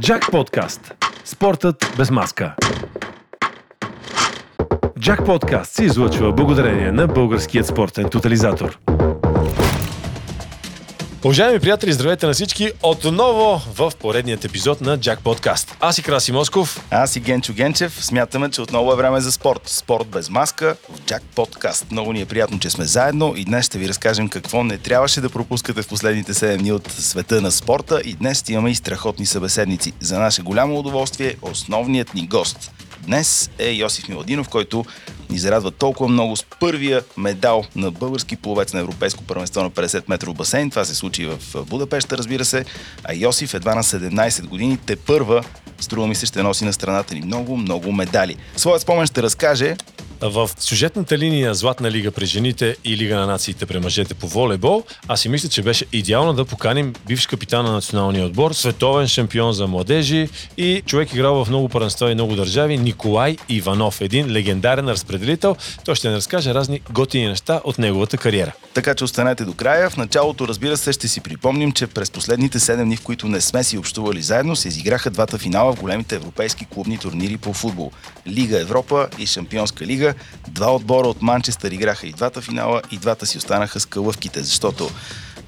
Джак Подкаст. Спортът без маска. Джак Подкаст се излъчва благодарение на Българският спортен тотализатор. Уважаеми приятели, здравейте на всички! Отново в поредният епизод на Джак Подкаст. Аз и Краси Москов. Аз и Генчо Генчев. Смятаме, че отново е време за спорт. Спорт без маска в Джак Подкаст. Много ни е приятно, че сме заедно и днес ще ви разкажем какво не трябваше да пропускате в последните 7 дни от света на спорта и днес имаме и страхотни събеседници. За наше голямо удоволствие основният ни гост. Днес е Йосиф Миладинов, който ни зарадва толкова много с първия медал на български пловец на Европейско първенство на 50 метров басейн. Това се случи в Будапешта, разбира се. А Йосиф едва на 17 години те първа, струва ми се, ще носи на страната ни много, много медали. Своят спомен ще разкаже в сюжетната линия Златна лига при жените и Лига на нациите при мъжете по волейбол, аз си мисля, че беше идеално да поканим бивш капитан на националния отбор, световен шампион за младежи и човек играл в много първенства и много държави, Николай Иванов, един легендарен разпределител. Той ще ни разкаже разни готини неща от неговата кариера. Така че останете до края. В началото, разбира се, ще си припомним, че през последните 7 дни, в които не сме си общували заедно, се изиграха двата финала в големите европейски клубни турнири по футбол. Лига Европа и Шампионска лига лига. Два отбора от Манчестър играха и двата финала, и двата си останаха с кълъвките, защото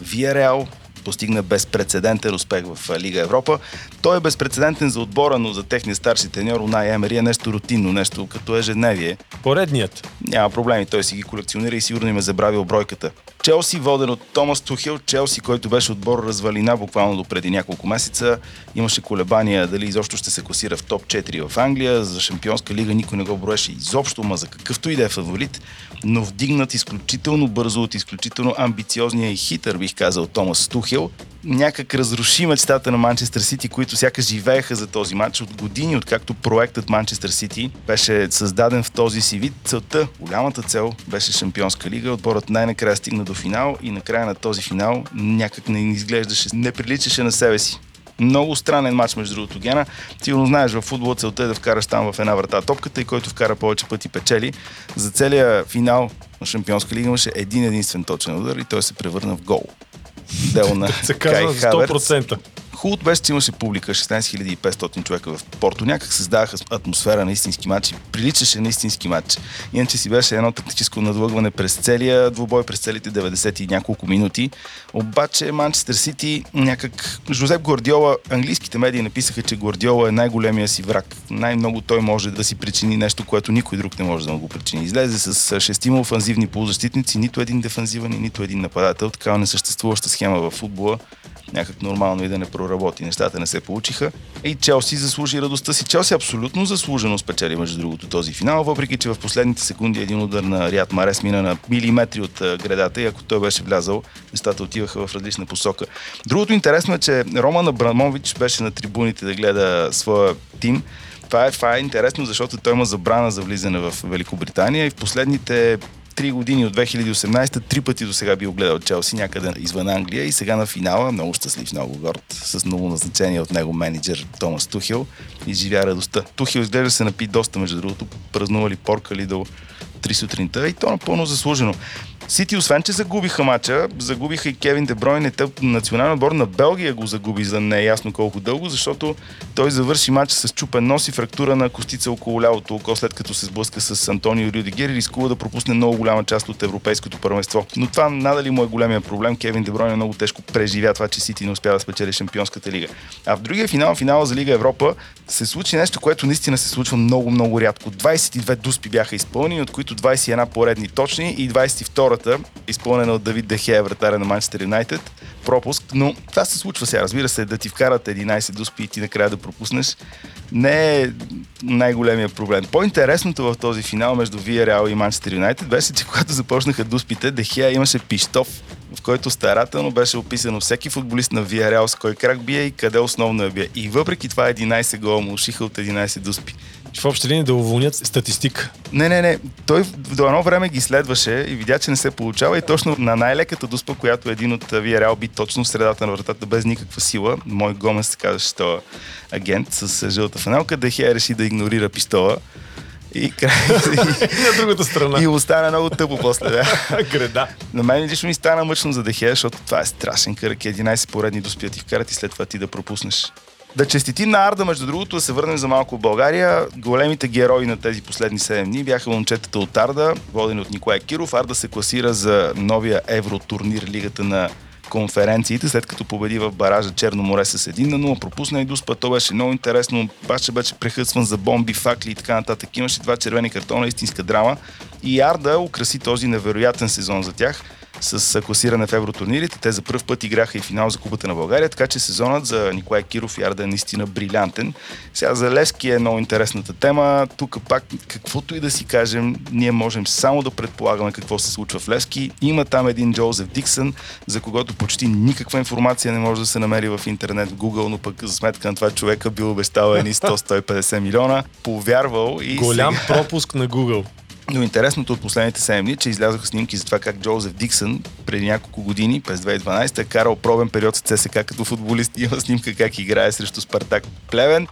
Виареал постигна безпредседентен успех в Лига Европа. Той е безпредседентен за отбора, но за техния старши треньор Унай Емери е нещо рутинно, нещо като ежедневие. Поредният. Няма проблеми, той си ги колекционира и сигурно им е забравил бройката. Челси, воден от Томас Тухил, Челси, който беше отбор развалина буквално до преди няколко месеца, имаше колебания дали изобщо ще се класира в топ 4 в Англия. За Шампионска лига никой не го броеше изобщо, ма за какъвто и да е фаворит, но вдигнат изключително бързо от изключително амбициозния и хитър, бих казал, Томас Тухил, някак разруши мечтата на Манчестър Сити, които сякаш живееха за този матч от години, откакто проектът Манчестър Сити беше създаден в този си вид. Целта, голямата цел, беше Шампионска лига. Отборът най-накрая стигна до финал и накрая на този финал някак не изглеждаше, не приличаше на себе си. Много странен матч, между другото, Гена. Сигурно знаеш, в футбола целта е да вкараш там в една врата топката и който вкара повече пъти печели. За целия финал на Шампионска лига имаше един единствен точен удар и той се превърна в гол. Дело на се казва 100%. Хубавото беше, че имаше публика, 16 500 човека в Порто. Някак създадаха атмосфера на истински матч и приличаше на истински матч. Иначе си беше едно тактическо надлъгване през целия двубой, през целите 90 и няколко минути. Обаче Манчестър Сити някак... Жозеп Гвардиола, английските медии написаха, че Гвардиола е най-големия си враг. Най-много той може да си причини нещо, което никой друг не може да му го причини. Излезе с шестима офанзивни полузащитници, нито един дефанзивен и нито един нападател. Такава несъществуваща схема в футбола някак нормално и да не проработи. Нещата не се получиха. И Челси заслужи радостта си. Челси абсолютно заслужено спечели, между другото, този финал, въпреки че в последните секунди един удар на Риад Марес мина на милиметри от гредата и ако той беше влязал, нещата отиваха в различна посока. Другото интересно е, че Роман Абрамович беше на трибуните да гледа своя тим. Това е, това е интересно, защото той има забрана за влизане в Великобритания и в последните три години от 2018, три пъти до сега бил гледал Челси някъде извън Англия и сега на финала, много щастлив, много горд, с много назначение от него менеджер Томас Тухил, изживя радостта. Тухил изглежда се напи доста, между другото, празнували порка до 3 сутринта и то напълно заслужено. Сити, освен че загубиха мача, загубиха и Кевин Дебройн, и национален отбор на Белгия го загуби за не е ясно колко дълго, защото той завърши мача с чупен нос и фрактура на костица около лявото око, след като се сблъска с Антонио Рюдигер и рискува да пропусне много голяма част от европейското първенство. Но това надали му е големия проблем. Кевин Дебройн много тежко преживя това, че Сити не успя да спечели Шампионската лига. А в другия финал, финала за Лига Европа, се случи нещо, което наистина се случва много, много рядко. 22 дуспи бяха изпълнени, от които 21 поредни точни и 22 втората, изпълнена от Давид Дехея, вратаря на Манчестър Юнайтед, пропуск, но това се случва сега. Разбира се, да ти вкарат 11 дуспи и ти накрая да пропуснеш, не е най-големия проблем. По-интересното в този финал между Реал и Манчестър Юнайтед беше, че когато започнаха дуспите, Дехея имаше пиштов, в който старателно беше описано всеки футболист на Реал с кой крак бие и къде основно е бие. И въпреки това 11 гола му ушиха от 11 дуспи в общи линии да уволнят статистика. Не, не, не. Той до едно време ги следваше и видя, че не се получава и точно на най-леката дуспа, която един от Виарел би точно в средата на вратата без никаква сила. Мой Гомес се казваше този агент с жълта фанелка. Дехия реши да игнорира пистола. И, край, и на другата страна. И остана много тъпо после. Да. Греда. На мен лично ми стана мъчно за Дехея, защото това е страшен кръг. 11 поредни доспия ти вкарат и след това ти да пропуснеш. Да честитим на Арда, между другото, да се върнем за малко в България. Големите герои на тези последни 7 дни бяха момчетата от Арда, водени от Николай Киров. Арда се класира за новия евротурнир Лигата на конференциите, след като победи в баража Черно море с 1 на 0, пропусна и Дуспа. То беше много интересно. Бача беше прехъсван за бомби, факли и така нататък. Имаше два червени картона, истинска драма. И Арда украси този невероятен сезон за тях с класиране в евротурнирите. Те за първ път играха и финал за Кубата на България, така че сезонът за Николай Киров и Арда е наистина брилянтен. Сега за Левски е много интересната тема. Тук пак, каквото и да си кажем, ние можем само да предполагаме какво се случва в Левски. Има там един Джозеф Диксън, за когото почти никаква информация не може да се намери в интернет, в Google, но пък за сметка на това човека бил обещал едни 100-150 милиона, повярвал и Голям сега... пропуск на Google. Но интересното от последните 7 дни, че излязоха снимки за това как Джозеф Диксън преди няколко години, през 2012, е карал пробен период с ЦСК като футболист. Има снимка как играе срещу Спартак Плевен.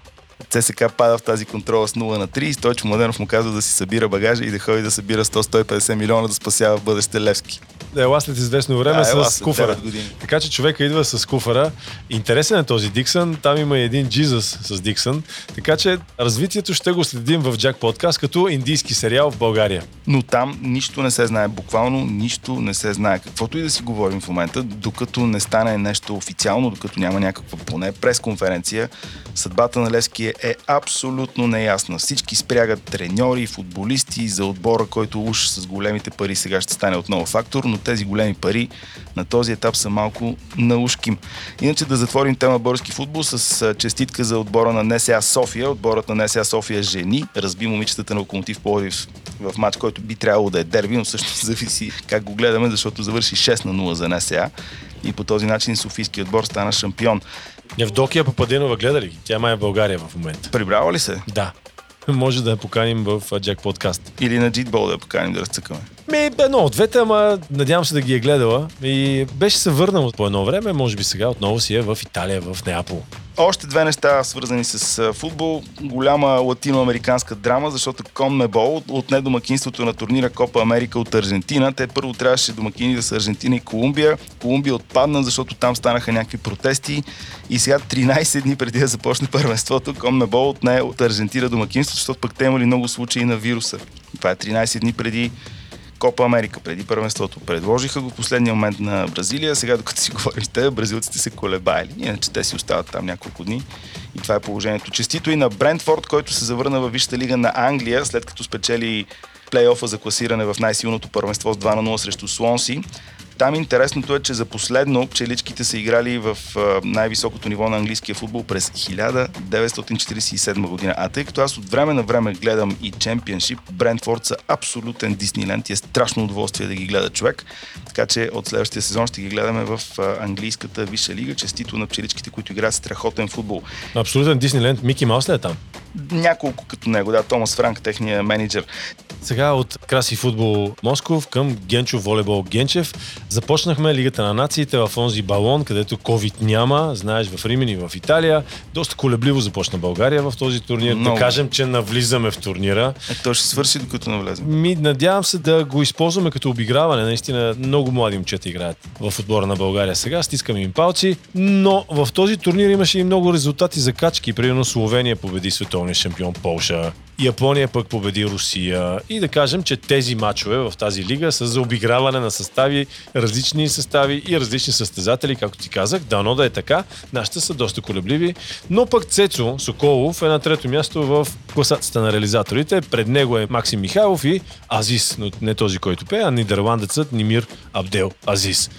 ЦСК пада в тази контрола с 0 на 3 и Стойчо Младенов му казва да си събира багажа и да ходи да събира 100-150 милиона да спасява бъдеще Левски. Да, ела след известно време Да, ела с куфара. 9 години. Така че човека идва с куфара. Интересен е този Диксън. Там има и един Джизъс с Диксън. Така че развитието ще го следим в Джак Подкаст като индийски сериал в България. Но там нищо не се знае, буквално нищо не се знае. Каквото и да си говорим в момента, докато не стане нещо официално, докато няма някаква поне пресконференция, съдбата на Левски е, е абсолютно неясна. Всички спрягат треньори, футболисти за отбора, който уж с големите пари сега ще стане отново фактор, но тези големи пари на този етап са малко наушким. Иначе да затворим тема български футбол с честитка за отбора на НСА София. Отборът на НСА София жени разби момичетата на Локомотив Пловдив в матч, който би трябвало да е дерби, но всъщност зависи как го гледаме, защото завърши 6 на 0 за НСА и по този начин Софийския отбор стана шампион. Евдокия Пападенова гледа ли? Тя май е в България в момента. Прибрава ли се? Да. Може да я поканим в Джак Подкаст. Или на джитбол да я поканим да разцъкаме? Ми, едно от двете, ама надявам се да ги е гледала. И беше се върнал по едно време, може би сега отново си е в Италия, в Неапол. Още две неща, свързани с футбол. Голяма латиноамериканска драма, защото Конмебол отне домакинството на турнира Копа Америка от Аржентина. Те първо трябваше домакини са Аржентина и Колумбия. Колумбия отпадна, защото там станаха някакви протести. И сега 13 дни преди да започне първенството, Конмебол отне от Аржентина домакинството, защото пък те имали много случаи на вируса. Това е 13 дни преди Копа Америка преди първенството. Предложиха го в последния момент на Бразилия. Сега, докато си говорим с теб, бразилците се колебаели. Иначе те си остават там няколко дни. И това е положението. Честито и на Брентфорд, който се завърна във Висшата лига на Англия, след като спечели плейофа за класиране в най-силното първенство с 2 на 0 срещу Слонси. Там интересното е, че за последно пчеличките са играли в най-високото ниво на английския футбол през 1947 година. А тъй като аз от време на време гледам и чемпионшип, Брентфорд са абсолютен Дисниленд и е страшно удоволствие да ги гледа човек. Така че от следващия сезон ще ги гледаме в английската висша лига. Честито на пчеличките, които играят страхотен футбол. Абсолютен Дисниленд. Мики Маус ли е там? Няколко като него, да, Томас Франк, техния менеджер. Сега от Краси футбол Москов към Генчо волейбол Генчев. Започнахме Лигата на нациите в онзи балон, където COVID няма. Знаеш, в Римени, в Италия. Доста колебливо започна България в този турнир. Много. Да кажем, че навлизаме в турнира. Е, той ще свърши докато навлезем. Ми, надявам се да го използваме като обиграване. Наистина много млади момчета играят в отбора на България сега. Стискаме им палци. Но в този турнир имаше и много резултати за качки. Примерно Словения победи световния шампион Полша. Япония пък победи Русия. И да кажем, че тези матчове в тази лига са за обиграване на състави, различни състави и различни състезатели, както ти казах. Дано да е така. Нашите са доста колебливи. Но пък Цецо Соколов е на трето място в класацията на реализаторите. Пред него е Максим Михайлов и Азис, но не този, който пее, а нидерландецът Нимир Абдел Азис.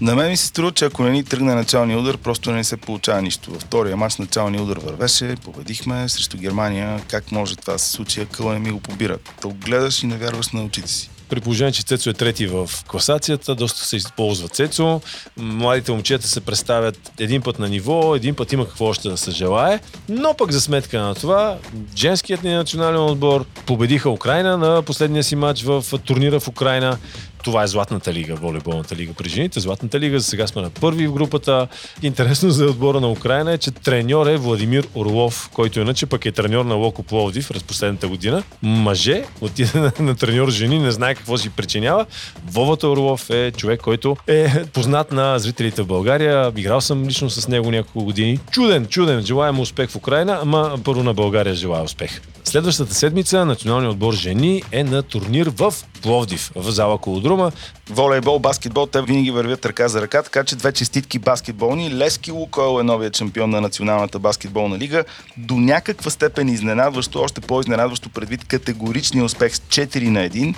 На мен ми се струва, че ако не ни тръгне началния удар, просто не се получава нищо. Във втория матч началния удар вървеше, победихме срещу Германия. Как може това се случи, ако не ми го побира? То гледаш и не вярваш на очите си. При положение, че Цецо е трети в класацията, доста се използва Цецо. Младите момчета се представят един път на ниво, един път има какво още да се желае. Но пък за сметка на това, женският ни национален отбор победиха Украина на последния си матч в турнира в Украина. Това е Златната лига, волейболната лига при жените. Златната лига, за сега сме на първи в групата. Интересно за отбора на Украина е, че треньор е Владимир Орлов, който иначе пък е треньор на Локо Пловдив през последната година. Мъже, отиде на, на треньор жени, не знае какво си причинява. Вовата Орлов е човек, който е познат на зрителите в България. Играл съм лично с него няколко години. Чуден, чуден. Желаем успех в Украина, ама първо на България желая успех. Следващата седмица националният отбор жени е на турнир в Пловдив, в зала Колодрума. Волейбол, баскетбол, те винаги вървят ръка за ръка, така че две честитки баскетболни. Лески Лукойл е новият шампион на Националната баскетболна лига. До някаква степен изненадващо, още по-изненадващо предвид категоричния успех с 4 на 1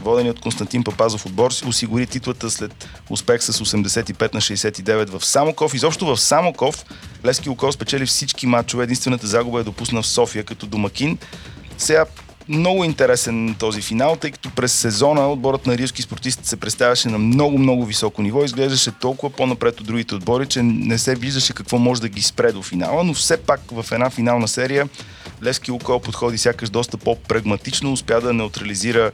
водени от Константин Папазов отбор, осигури титлата след успех с 85 на 69 в Самоков. Изобщо в Самоков Лески Лукол спечели всички матчове. Единствената загуба е допусна в София като домакин. Сега много интересен този финал, тъй като през сезона отборът на рилски спортисти се представяше на много, много високо ниво. Изглеждаше толкова по-напред от другите отбори, че не се виждаше какво може да ги спре до финала, но все пак в една финална серия Левски Лукол подходи сякаш доста по-прагматично, успя да неутрализира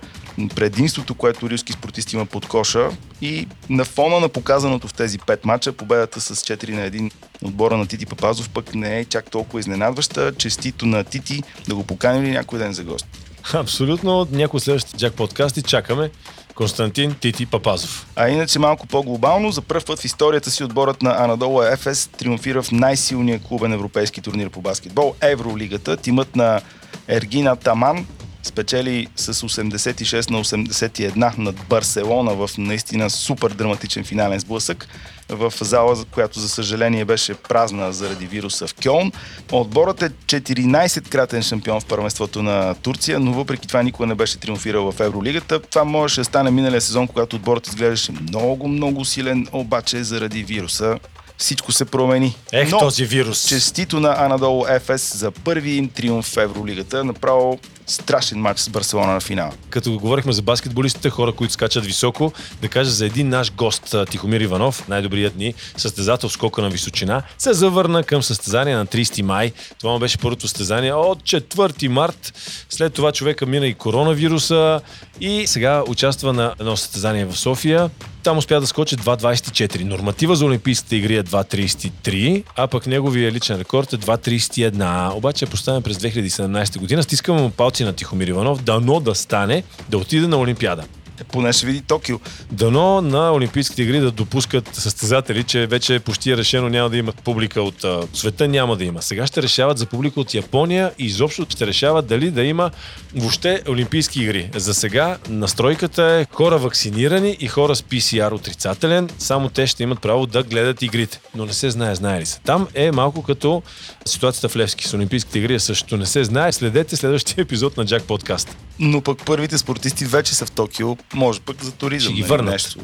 предимството, което рилски спортисти има под коша и на фона на показаното в тези пет мача, победата с 4 на 1 отбора на Тити Папазов пък не е чак толкова изненадваща. Честито на Тити да го поканили някой ден за гост. Абсолютно. Някои от следващите джак подкасти чакаме Константин Тити Папазов. А иначе малко по-глобално, за първ път в историята си отборът на Анадола ефес триумфира в най-силния клубен европейски турнир по баскетбол Евролигата. Тимът на Ергина Таман спечели с 86 на 81 над Барселона в наистина супер драматичен финален сблъсък в зала, която за съжаление беше празна заради вируса в Кьолн. Отборът е 14-кратен шампион в първенството на Турция, но въпреки това никога не беше триумфирал в Евролигата. Това можеше да стане миналия сезон, когато отборът изглеждаше много, много силен, обаче заради вируса всичко се промени. Ех, Но, този вирус. Честито на Анадолу ФС за първи им триумф в Евролигата. Направо страшен матч с Барселона на финал. Като говорихме за баскетболистите, хора, които скачат високо, да кажа за един наш гост, Тихомир Иванов, най-добрият ни състезател в скока на височина, се завърна към състезание на 30 май. Това му беше първото състезание от 4 март. След това човека мина и коронавируса и сега участва на едно състезание в София. Там успя да скочи 2.24. Норматива за Олимпийските игри е 2.33, а пък неговия личен рекорд е 2.31. Обаче е поставен през 2017 година. Стискаме му палци на Тихомир Иванов, дано да стане, да отиде на Олимпиада. Е, поне ще види Токио. Дано на Олимпийските игри да допускат състезатели, че вече почти е решено няма да имат публика от а, света, няма да има. Сега ще решават за публика от Япония и изобщо ще решават дали да има въобще Олимпийски игри. За сега настройката е хора вакцинирани и хора с PCR отрицателен, само те ще имат право да гледат игрите. Но не се знае, знае ли се. Там е малко като ситуацията в Левски с Олимпийските игри, също не се знае. Следете следващия епизод на Джак Подкаст. Но пък първите спортисти вече са в Токио може пък за туризъм. Ще ги нали, върнат. Нещо.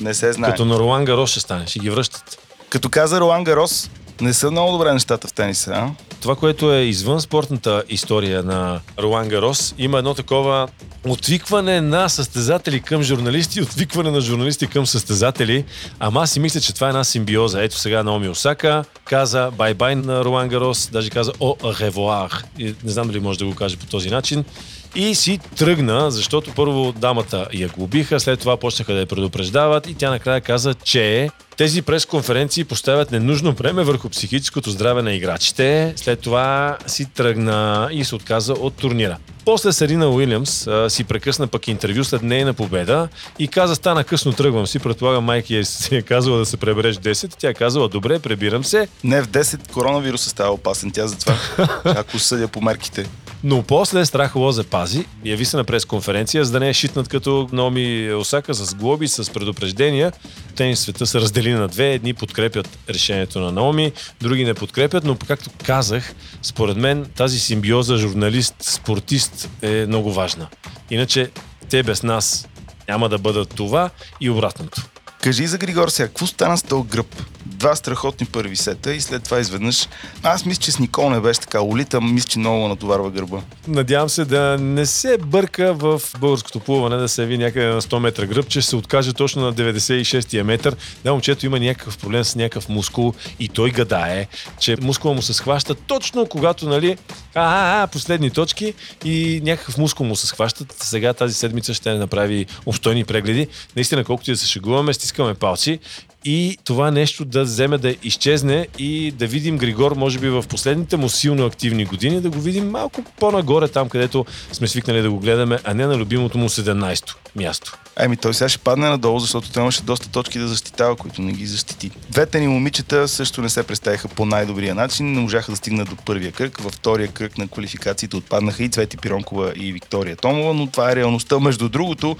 Не се знае. Като на Ролан Гарос ще стане, ще ги връщат. Като каза Ролан Гарос, не са много добре нещата в тениса, а? Това, което е извън спортната история на Ролан Гарос, има едно такова отвикване на състезатели към журналисти, отвикване на журналисти към състезатели. Ама аз си мисля, че това е една симбиоза. Ето сега Наоми Осака каза бай-бай на Ролан Гарос, даже каза о ревуар. Не знам дали може да го каже по този начин. И си тръгна, защото първо дамата я глобиха, след това почнаха да я предупреждават и тя накрая каза, че тези пресконференции поставят ненужно време върху психическото здраве на играчите. След това си тръгна и се отказа от турнира. После Сарина Уилямс а, си прекъсна пък интервю след нейна победа и каза, стана късно, тръгвам си. Предполагам, майки е си е казала да се пребереш 10. Тя е казала, добре, пребирам се. Не, в 10 коронавируса става опасен. Тя затова, ако съдя по мерките. Но после Страхова запази, яви се на пресконференция, за да не е шитнат като Номи Осака с глоби, с предупреждения. Тенис света се раздели на две. Едни подкрепят решението на Наоми, други не подкрепят, но както казах, според мен тази симбиоза журналист-спортист е много важна. Иначе те без нас няма да бъдат това и обратното. Кажи за Григор сега, какво стана с този гръб? Два страхотни първи сета и след това изведнъж. Аз мисля, че с Никол не беше така. Олита мисля, че много натоварва гърба. Надявам се да не се бърка в българското плуване, да се яви някъде на 100 метра гръб, че се откаже точно на 96-я метър. Да, момчето има някакъв проблем с някакъв мускул и той гадае, че мускула му се схваща точно когато, нали, а, а, последни точки и някакъв мускул му се схващат. Сега тази седмица ще направи обстойни прегледи. Наистина, колкото и да се шегуваме, стискаме палци и това нещо да вземе да изчезне и да видим Григор, може би в последните му силно активни години, да го видим малко по-нагоре, там където сме свикнали да го гледаме, а не на любимото му 17-то място. Еми, той сега ще падне надолу, защото той имаше доста точки да защитава, които не ги защити. Двете ни момичета също не се представиха по най-добрия начин, не можаха да стигнат до първия кръг. Във втория кръг на квалификациите отпаднаха и Цвети Пиронкова и Виктория Томова, но това е реалността. Между другото,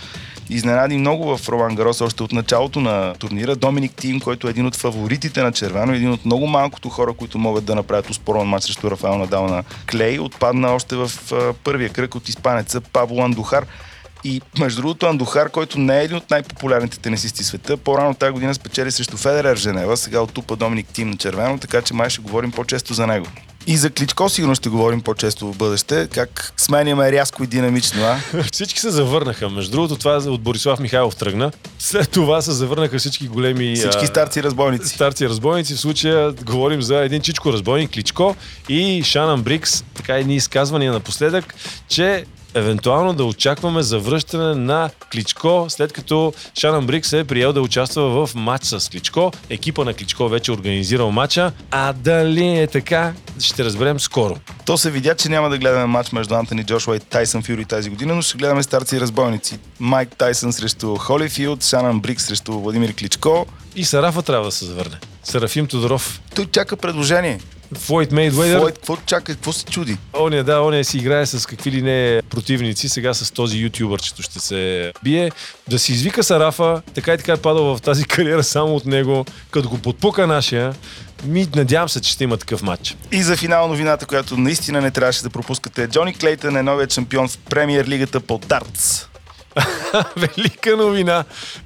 изненади много в Роман Гарос още от началото на турнира. Доминик Тим, който е един от фаворитите на Червено, един от много малкото хора, които могат да направят успорен матч срещу Рафаел Надал на Клей, отпадна още в първия кръг от испанеца Пабло Андухар. И между другото Андухар, който не е един от най-популярните тенисисти в света, по-рано тази година спечели срещу Федерер Женева, сега оттупа Доминик Тим на червено, така че май ще говорим по-често за него. И за Кличко сигурно ще говорим по-често в бъдеще. Как сменяме рязко и динамично, а? Всички се завърнаха. Между другото, това от Борислав Михайлов тръгна. След това се завърнаха всички големи... Всички старци разбойници. Старци разбойници. В случая говорим за един чичко разбойник Кличко и Шанан Брикс. Така едни изказвания напоследък, че евентуално да очакваме завръщане на Кличко, след като Шанан Брикс е приел да участва в матч с Кличко. Екипа на Кличко вече е организирал матча, а дали е така, ще разберем скоро. То се видя, че няма да гледаме матч между Антони Джошуа и Тайсън Фюри тази година, но ще гледаме старци и разбойници. Майк Тайсън срещу Холифилд, Шанан Брикс срещу Владимир Кличко. И Сарафа трябва да се завърне. Серафим Тодоров. Той чака предложение. Флойд Мейдвейдър. Флойд, какво чака, какво се чуди? Оня, да, оня си играе с какви ли не противници. Сега с този ютубърчето ще се бие. Да си извика Сарафа, така и така е падал в тази кариера само от него, като го подпука нашия. Ми, надявам се, че ще има такъв матч. И за финал новината, която наистина не трябваше да пропускате. Джони Клейтън е новият шампион в премиер лигата по дартс. Велика новина.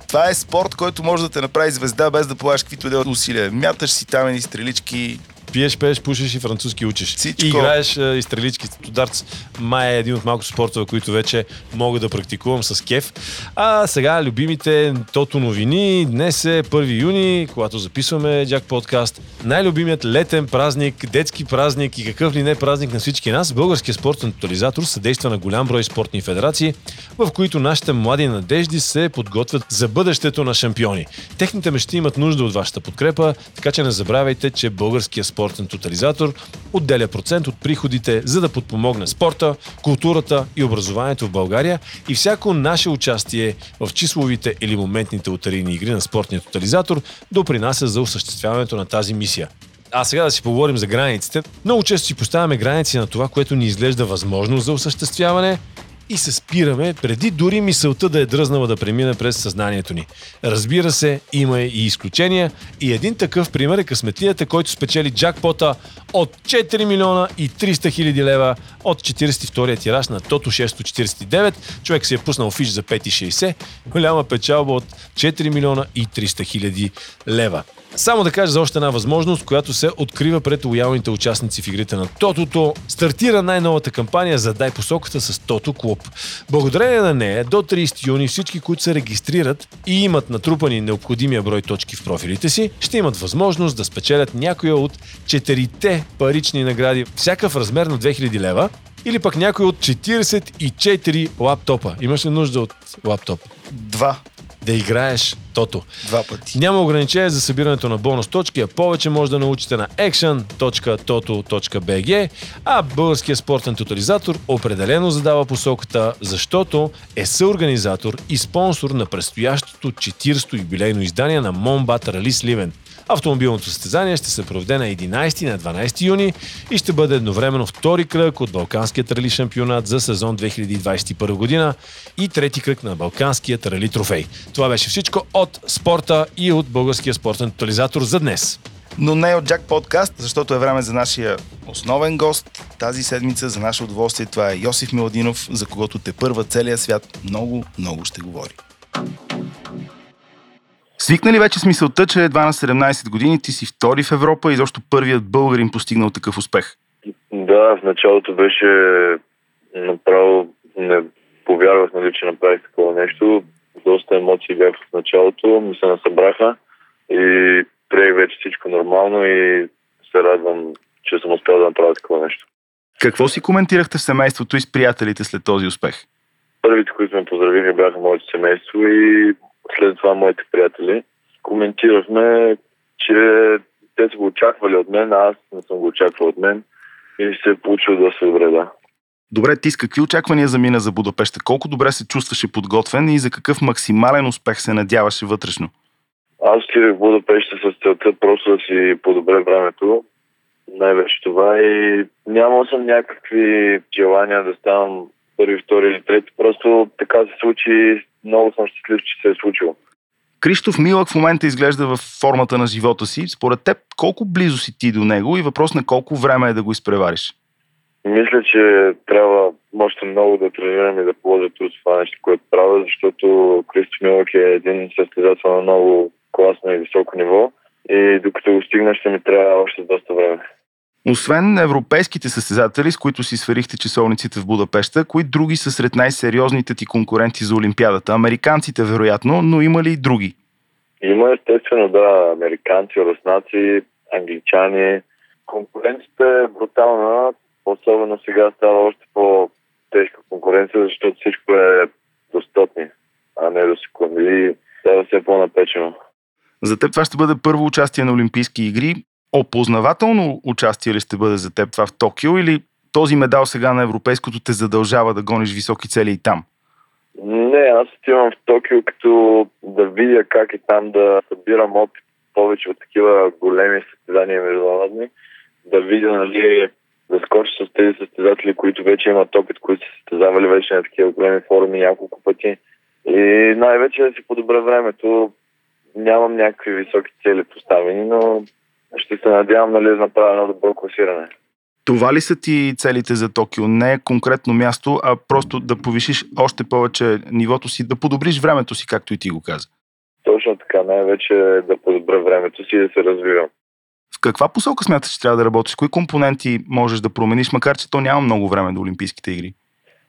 Това е спорт, който може да те направи звезда без да полагаш каквито и да е усилия. Мяташ си там едни стрелички, пиеш, пееш, пушиш и французски учиш. Всичко. И играеш а, и стрелички. Дартс май е един от малко спортове, които вече мога да практикувам с кеф. А сега любимите Тото новини. Днес е 1 юни, когато записваме Джак подкаст. Най-любимият летен празник, детски празник и какъв ли не празник на всички нас. Българския спортен тотализатор съдейства на голям брой спортни федерации, в които нашите млади надежди се подготвят за бъдещето на шампиони. Техните мечти имат нужда от вашата подкрепа, така че не забравяйте, че българския спортен тотализатор отделя процент от приходите, за да подпомогне спорта, културата и образованието в България и всяко наше участие в числовите или моментните лотарийни игри на спортния тотализатор допринася за осъществяването на тази мисия. А сега да си поговорим за границите. Много често си поставяме граници на това, което ни изглежда възможно за осъществяване и се спираме преди дори мисълта да е дръзнала да премине през съзнанието ни. Разбира се, има и изключения и един такъв пример е късметлията, който спечели джакпота от 4 милиона и 300 хиляди лева от 42-я тираж на Тото 649. Човек си е пуснал фиш за 5,60. Голяма печалба от 4 милиона и 300 хиляди лева. Само да кажа за още една възможност, която се открива пред лоялните участници в игрите на Тотото. Стартира най-новата кампания за Дай посоката с Тото Клуб. Благодарение на нея до 30 юни всички, които се регистрират и имат натрупани необходимия брой точки в профилите си, ще имат възможност да спечелят някоя от четирите парични награди, всяка в размер на 2000 лева, или пък някой от 44 лаптопа. Имаш ли нужда от лаптоп? Два. Да играеш Тото. Два пъти. Няма ограничение за събирането на бонус точки, а повече може да научите на action.toto.bg, а Българския спортен тотализатор определено задава посоката, защото е съорганизатор и спонсор на предстоящото 40-то юбилейно издание на Момбат Рали Сливен. Автомобилното състезание ще се проведе на 11 и на 12 юни и ще бъде едновременно втори кръг от Балканският рали шампионат за сезон 2021 година и трети кръг на Балканският рали трофей. Това беше всичко от спорта и от Българския спортен тотализатор за днес. Но не от Джак подкаст, защото е време за нашия основен гост тази седмица. За наше удоволствие това е Йосиф Миладинов, за когото те първа целият свят много, много ще говори. Свикна ли вече с мисълта, че едва на 17 години ти си втори в Европа и защо първият българин постигнал такъв успех? Да, в началото беше направо не повярвах, нали, че направих такова нещо. Доста емоции бях в началото, ми се насъбраха и приех вече всичко нормално и се радвам, че съм успял да направя такова нещо. Какво си коментирахте в семейството и с приятелите след този успех? Първите, които ме поздравиха, бяха моето семейство и след това моите приятели. Коментирахме, че те са го очаквали от мен, а аз не съм го очаквал от мен и се е получило доста добре, да. Добре, ти с какви очаквания замина за Будапеща? Колко добре се чувстваше подготвен и за какъв максимален успех се надяваше вътрешно? Аз отидох в Будапеща с целта просто да си подобря времето. Най-вече това и нямал съм някакви желания да ставам първи, втори или трети. Просто така се случи. Много съм щастлив, че се е случило. Криштоф Милък в момента изглежда в формата на живота си. Според теб, колко близо си ти до него и въпрос на колко време е да го изпревариш? Мисля, че трябва още много да тренирам и да положа труд в това нещо, което правя, защото Кристоф Милък е един състезател на много класно и високо ниво и докато го стигна ще ми трябва още доста време. Освен европейските състезатели, с които си сверихте часовниците в Будапеща, кои други са сред най-сериозните ти конкуренти за Олимпиадата? Американците, вероятно, но има ли и други? Има естествено, да, американци, руснаци, англичани. Конкуренцията е брутална, особено сега става още по-тежка конкуренция, защото всичко е до стотни, а не до секунди. Става все по-напечено. За теб това ще бъде първо участие на Олимпийски игри. Опознавателно участие ли ще бъде за теб това в Токио или този медал сега на европейското те задължава да гониш високи цели и там? Не, аз отивам в Токио като да видя как и там да събирам опит повече от такива големи състезания международни, да видя нали, да скоча с тези състезатели, които вече имат опит, които са състезавали вече на такива големи форуми няколко пъти. И най-вече да си подобря времето. Нямам някакви високи цели поставени, но ще се надявам нали, да направя едно добро класиране. Това ли са ти целите за Токио? Не е конкретно място, а просто да повишиш още повече нивото си, да подобриш времето си, както и ти го каза. Точно така, най-вече да подобря времето си и да се развивам. В каква посока смяташ, че трябва да работиш? Кои компоненти можеш да промениш, макар че то няма много време до Олимпийските игри?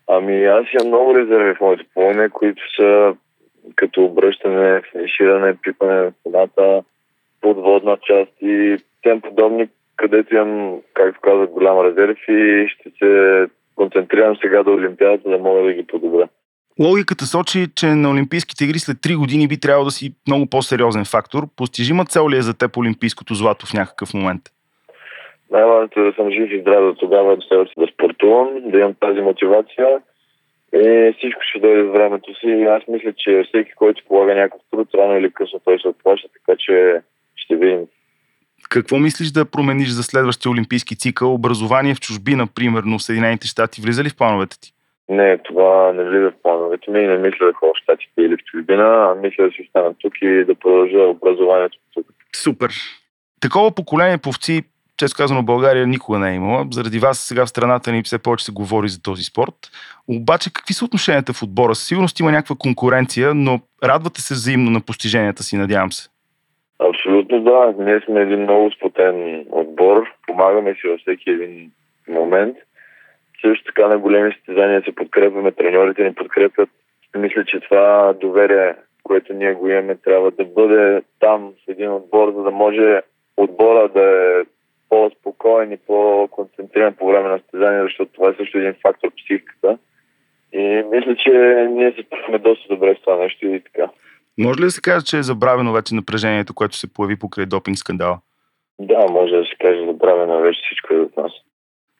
Ами аз имам много резерви в моите плане, които са като обръщане, финиширане, пипане на водата, подводна част и тем подобни, където имам, както казах, голям резерв и ще се концентрирам сега до Олимпиадата, да мога да ги подобря. Логиката сочи, че на Олимпийските игри след 3 години би трябвало да си много по-сериозен фактор. Постижима цел ли е за теб Олимпийското злато в някакъв момент? Най-важното е да съм жив и здрав до тогава, да, да спортувам, да имам тази мотивация и всичко ще дойде с времето си. Аз мисля, че всеки, който полага някакъв труд, рано или късно той се отплаща, така че ще видим. Какво мислиш да промениш за следващия олимпийски цикъл? Образование в чужбина, примерно в Съединените щати, влиза ли в плановете ти? Не, това не влиза в плановете ми не мисля да ходя в щатите или в чужбина, а мисля да си остана тук и да продължа образованието тук. Супер. Такова поколение повци, често казано, България никога не е имала. Заради вас сега в страната ни все повече се говори за този спорт. Обаче, какви са отношенията в отбора? Със сигурност има някаква конкуренция, но радвате се взаимно на постиженията си, надявам се. Абсолютно да. Ние сме един много сплотен отбор. Помагаме си във всеки един момент. Също така на големи състезания се подкрепяме, треньорите ни подкрепят. Мисля, че това доверие, което ние го имаме, трябва да бъде там с един отбор, за да може отбора да е по-спокоен и по-концентриран по време на състезания, защото това е също един фактор психиката. И мисля, че ние се справяме доста добре с това нещо и така. Може ли да се каже, че е забравено вече напрежението, което се появи покрай допинг скандала? Да, може да се каже забравено вече всичко е от нас.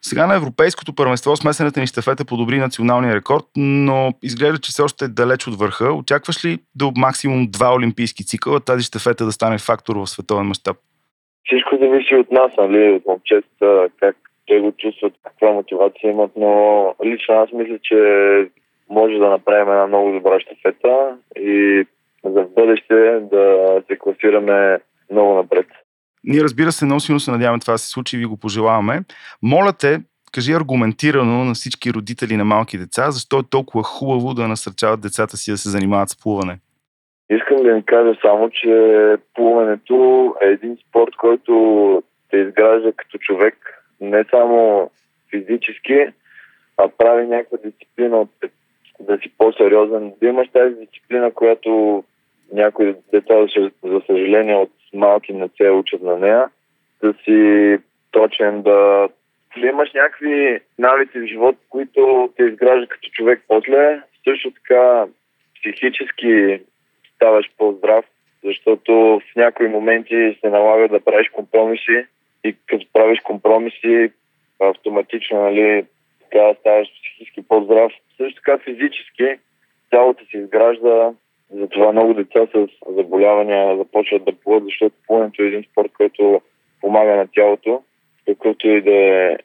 Сега на Европейското първенство смесената ни щафета подобри националния рекорд, но изглежда, че все още е далеч от върха. Очакваш ли до максимум два олимпийски цикъла тази щафета да стане фактор в световен мащаб? Всичко зависи от нас, нали, от момчетата, как те го чувстват, каква мотивация имат, но лично аз мисля, че може да направим една много добра щафета и бъдеще да се класираме много напред. Ние, разбира се, много силно се надяваме това да се случи и ви го пожелаваме. Моля те, кажи аргументирано на всички родители на малки деца, защо е толкова хубаво да насърчават децата си да се занимават с плуване. Искам да ви кажа само, че плуването е един спорт, който те изгражда като човек, не само физически, а прави някаква дисциплина да си по-сериозен. Да имаш тази дисциплина, която някои деца, за съжаление, от малки не се учат на нея, да си точен, да, да имаш някакви навици в живота, които те изграждат като човек после. Също така психически ставаш по-здрав, защото в някои моменти се налага да правиш компромиси и като правиш компромиси автоматично нали, така ставаш психически по-здрав. Също така физически тялото се изгражда, затова много деца с заболявания започват да плуват, защото плуването е един спорт, който помага на тялото, какъвто и да е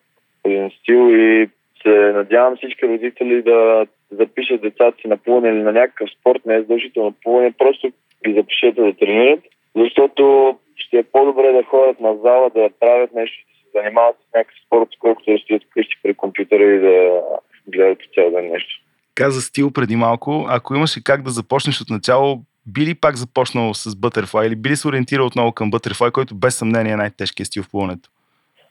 един стил и се надявам всички родители да запишат децата си на плуване или на някакъв спорт, не е задължително плуване, просто ги запишете да тренират, защото ще е по-добре да ходят на зала, да правят нещо, да се занимават с някакъв спорт, колкото да стоят вкъщи при компютъра и да гледат цял ден нещо. Каза стил преди малко, ако имаше как да започнеш от начало, би ли пак започнал с Butterfly или би ли се ориентирал отново към Butterfly, който без съмнение е най-тежкият стил в плуването?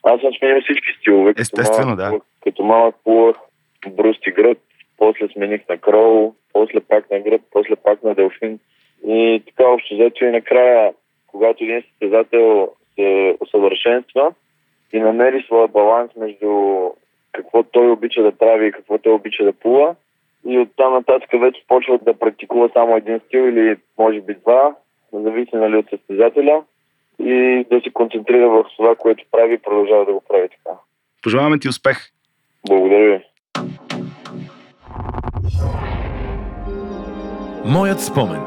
Аз съм сменил всички стилове. Естествено, да. Като малък плувах бруст и гръб, после смених на кроу, после пак на гръб, после пак на делфин. И така общо взето и накрая, когато един състезател се усъвършенства и намери своя баланс между какво той обича да прави и какво той обича да плува, и оттам нататък вече почва да практикува само един стил или може би два, зависи нали, от състезателя и да се концентрира в това, което прави и продължава да го прави така. Пожелаваме ти успех! Благодаря ви! Моят спомен.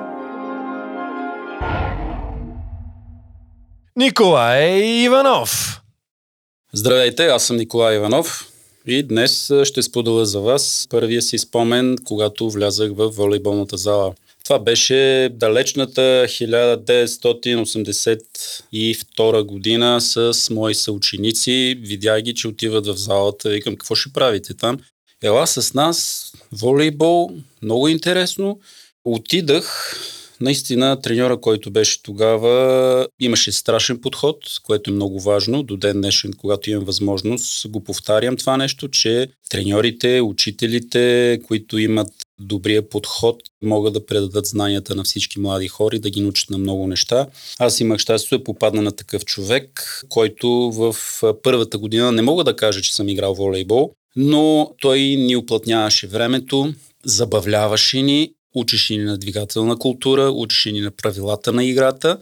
Николай Иванов. Здравейте, аз съм Николай Иванов и днес ще споделя за вас първия си спомен, когато влязах в волейболната зала. Това беше далечната 1982 година с мои съученици. Видях ги, че отиват в залата. Викам, какво ще правите там? Ела с нас, волейбол, много интересно. Отидах, наистина треньора, който беше тогава, имаше страшен подход, което е много важно. До ден днешен, когато имам възможност, го повтарям това нещо, че треньорите, учителите, които имат добрия подход, могат да предадат знанията на всички млади хора и да ги научат на много неща. Аз имах щастие да попадна на такъв човек, който в първата година не мога да кажа, че съм играл волейбол, но той ни уплътняваше времето, забавляваше ни, учеше ни на двигателна култура, учеше ни на правилата на играта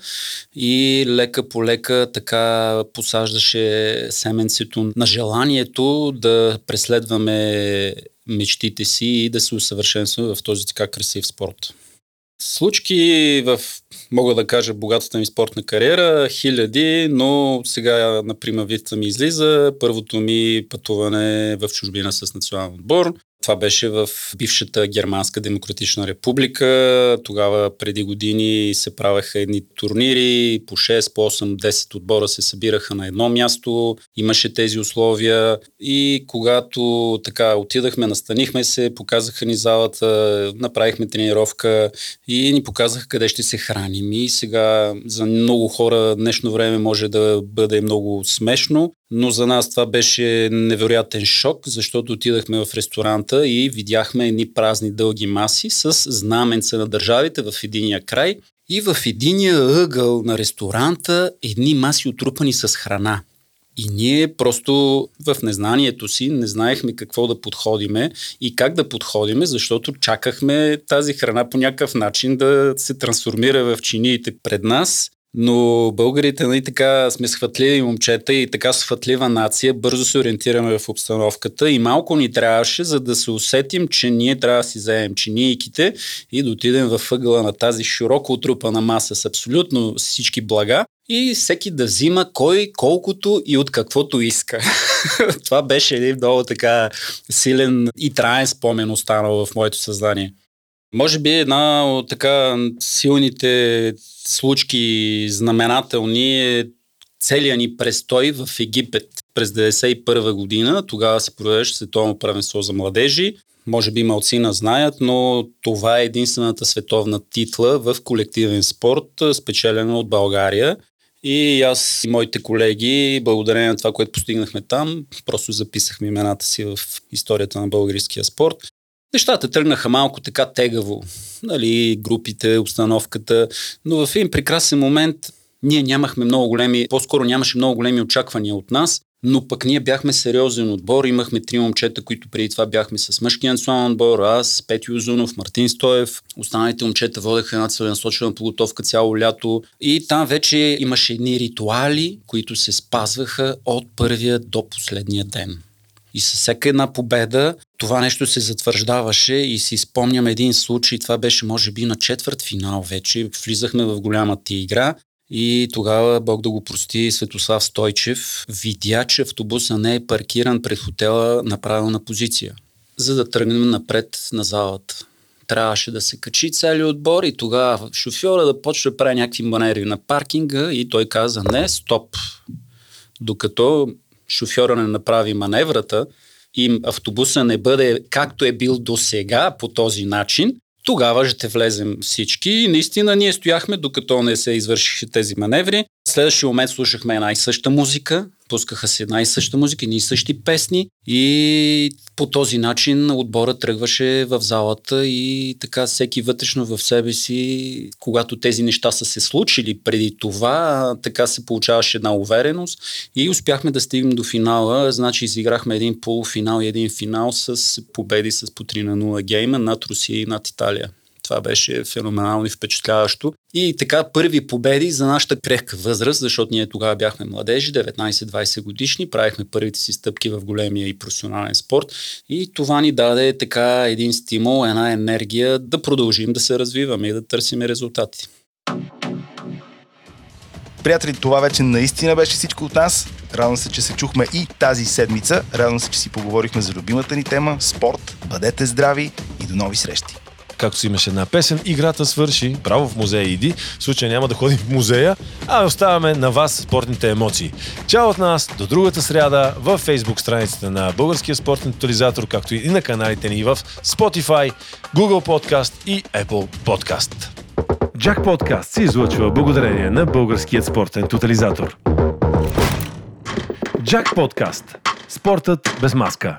и лека по лека така посаждаше семенцето на желанието да преследваме мечтите си и да се усъвършенстваме в този така красив спорт. Случки в, мога да кажа, богатата ми спортна кариера, хиляди, но сега, например, вица ми излиза първото ми пътуване в чужбина с национален отбор. Това беше в бившата Германска демократична република. Тогава преди години се правеха едни турнири, по 6, по 8, 10 отбора се събираха на едно място. Имаше тези условия и когато така отидахме, настанихме се, показаха ни залата, направихме тренировка и ни показаха къде ще се храним. И сега за много хора днешно време може да бъде много смешно, но за нас това беше невероятен шок, защото отидахме в ресторанта и видяхме едни празни дълги маси с знаменца на държавите в единия край и в единия ъгъл на ресторанта едни маси отрупани с храна. И ние просто в незнанието си не знаехме какво да подходиме и как да подходиме, защото чакахме тази храна по някакъв начин да се трансформира в чиниите пред нас но българите, нали, така сме схватливи момчета и така схватлива нация, бързо се ориентираме в обстановката и малко ни трябваше, за да се усетим, че ние трябва да си вземем чинийките и да отидем в ъгъла на тази широко отрупана маса с абсолютно всички блага и всеки да взима кой колкото и от каквото иска. Това беше един много така силен и траен спомен останал в моето съзнание. Може би една от така силните случки знаменателни е целият ни престой в Египет. през 1991 година. Тогава се провеждаше световно правенство за младежи. Може би малцина знаят, но това е единствената световна титла в колективен спорт, спечелена от България. И аз и моите колеги, благодарение на това, което постигнахме там, просто записахме имената си в историята на българския спорт. Нещата тръгнаха малко така тегаво. Нали, групите, обстановката. Но в един прекрасен момент ние нямахме много големи, по-скоро нямаше много големи очаквания от нас, но пък ние бяхме сериозен отбор. Имахме три момчета, които преди това бяхме с мъжкия национален отбор, аз, Петю Озунов, Мартин Стоев. Останалите момчета водеха една целенасочена подготовка цяло лято. И там вече имаше едни ритуали, които се спазваха от първия до последния ден. И със всяка една победа това нещо се затвърждаваше и си спомням един случай, това беше може би на четвърт финал вече, влизахме в голямата игра и тогава, Бог да го прости, Светослав Стойчев видя, че автобуса не е паркиран пред хотела на правилна позиция, за да тръгнем напред на залата. Трябваше да се качи целият отбор и тогава шофьора да почне да прави някакви манери на паркинга и той каза не, стоп. Докато шофьора не направи маневрата и автобуса не бъде както е бил до сега по този начин, тогава ще влезем всички и наистина ние стояхме, докато не се извършиха тези маневри. Следващия момент слушахме една и съща музика, пускаха се една и съща музика, едни и същи песни и по този начин отбора тръгваше в залата и така всеки вътрешно в себе си, когато тези неща са се случили преди това, така се получаваше една увереност и успяхме да стигнем до финала. Значи изиграхме един полуфинал и един финал с победи с по 3 на 0 гейма над Русия и над Италия. Това беше феноменално и впечатляващо. И така първи победи за нашата крехка възраст, защото ние тогава бяхме младежи, 19-20 годишни, правихме първите си стъпки в големия и професионален спорт. И това ни даде така един стимул, една енергия да продължим да се развиваме и да търсим резултати. Приятели, това вече наистина беше всичко от нас. Радвам се, че се чухме и тази седмица. Радвам се, че си поговорихме за любимата ни тема спорт. Бъдете здрави и до нови срещи както си имаше една песен, играта свърши, право в музея иди, в случай няма да ходим в музея, а оставяме на вас спортните емоции. Чао от нас до другата сряда в фейсбук страницата на Българския спортен тотализатор, както и на каналите ни в Spotify, Google Podcast и Apple Podcast. Джак Подкаст се излъчва благодарение на Българският спортен тотализатор. Джак Подкаст. Спортът без маска.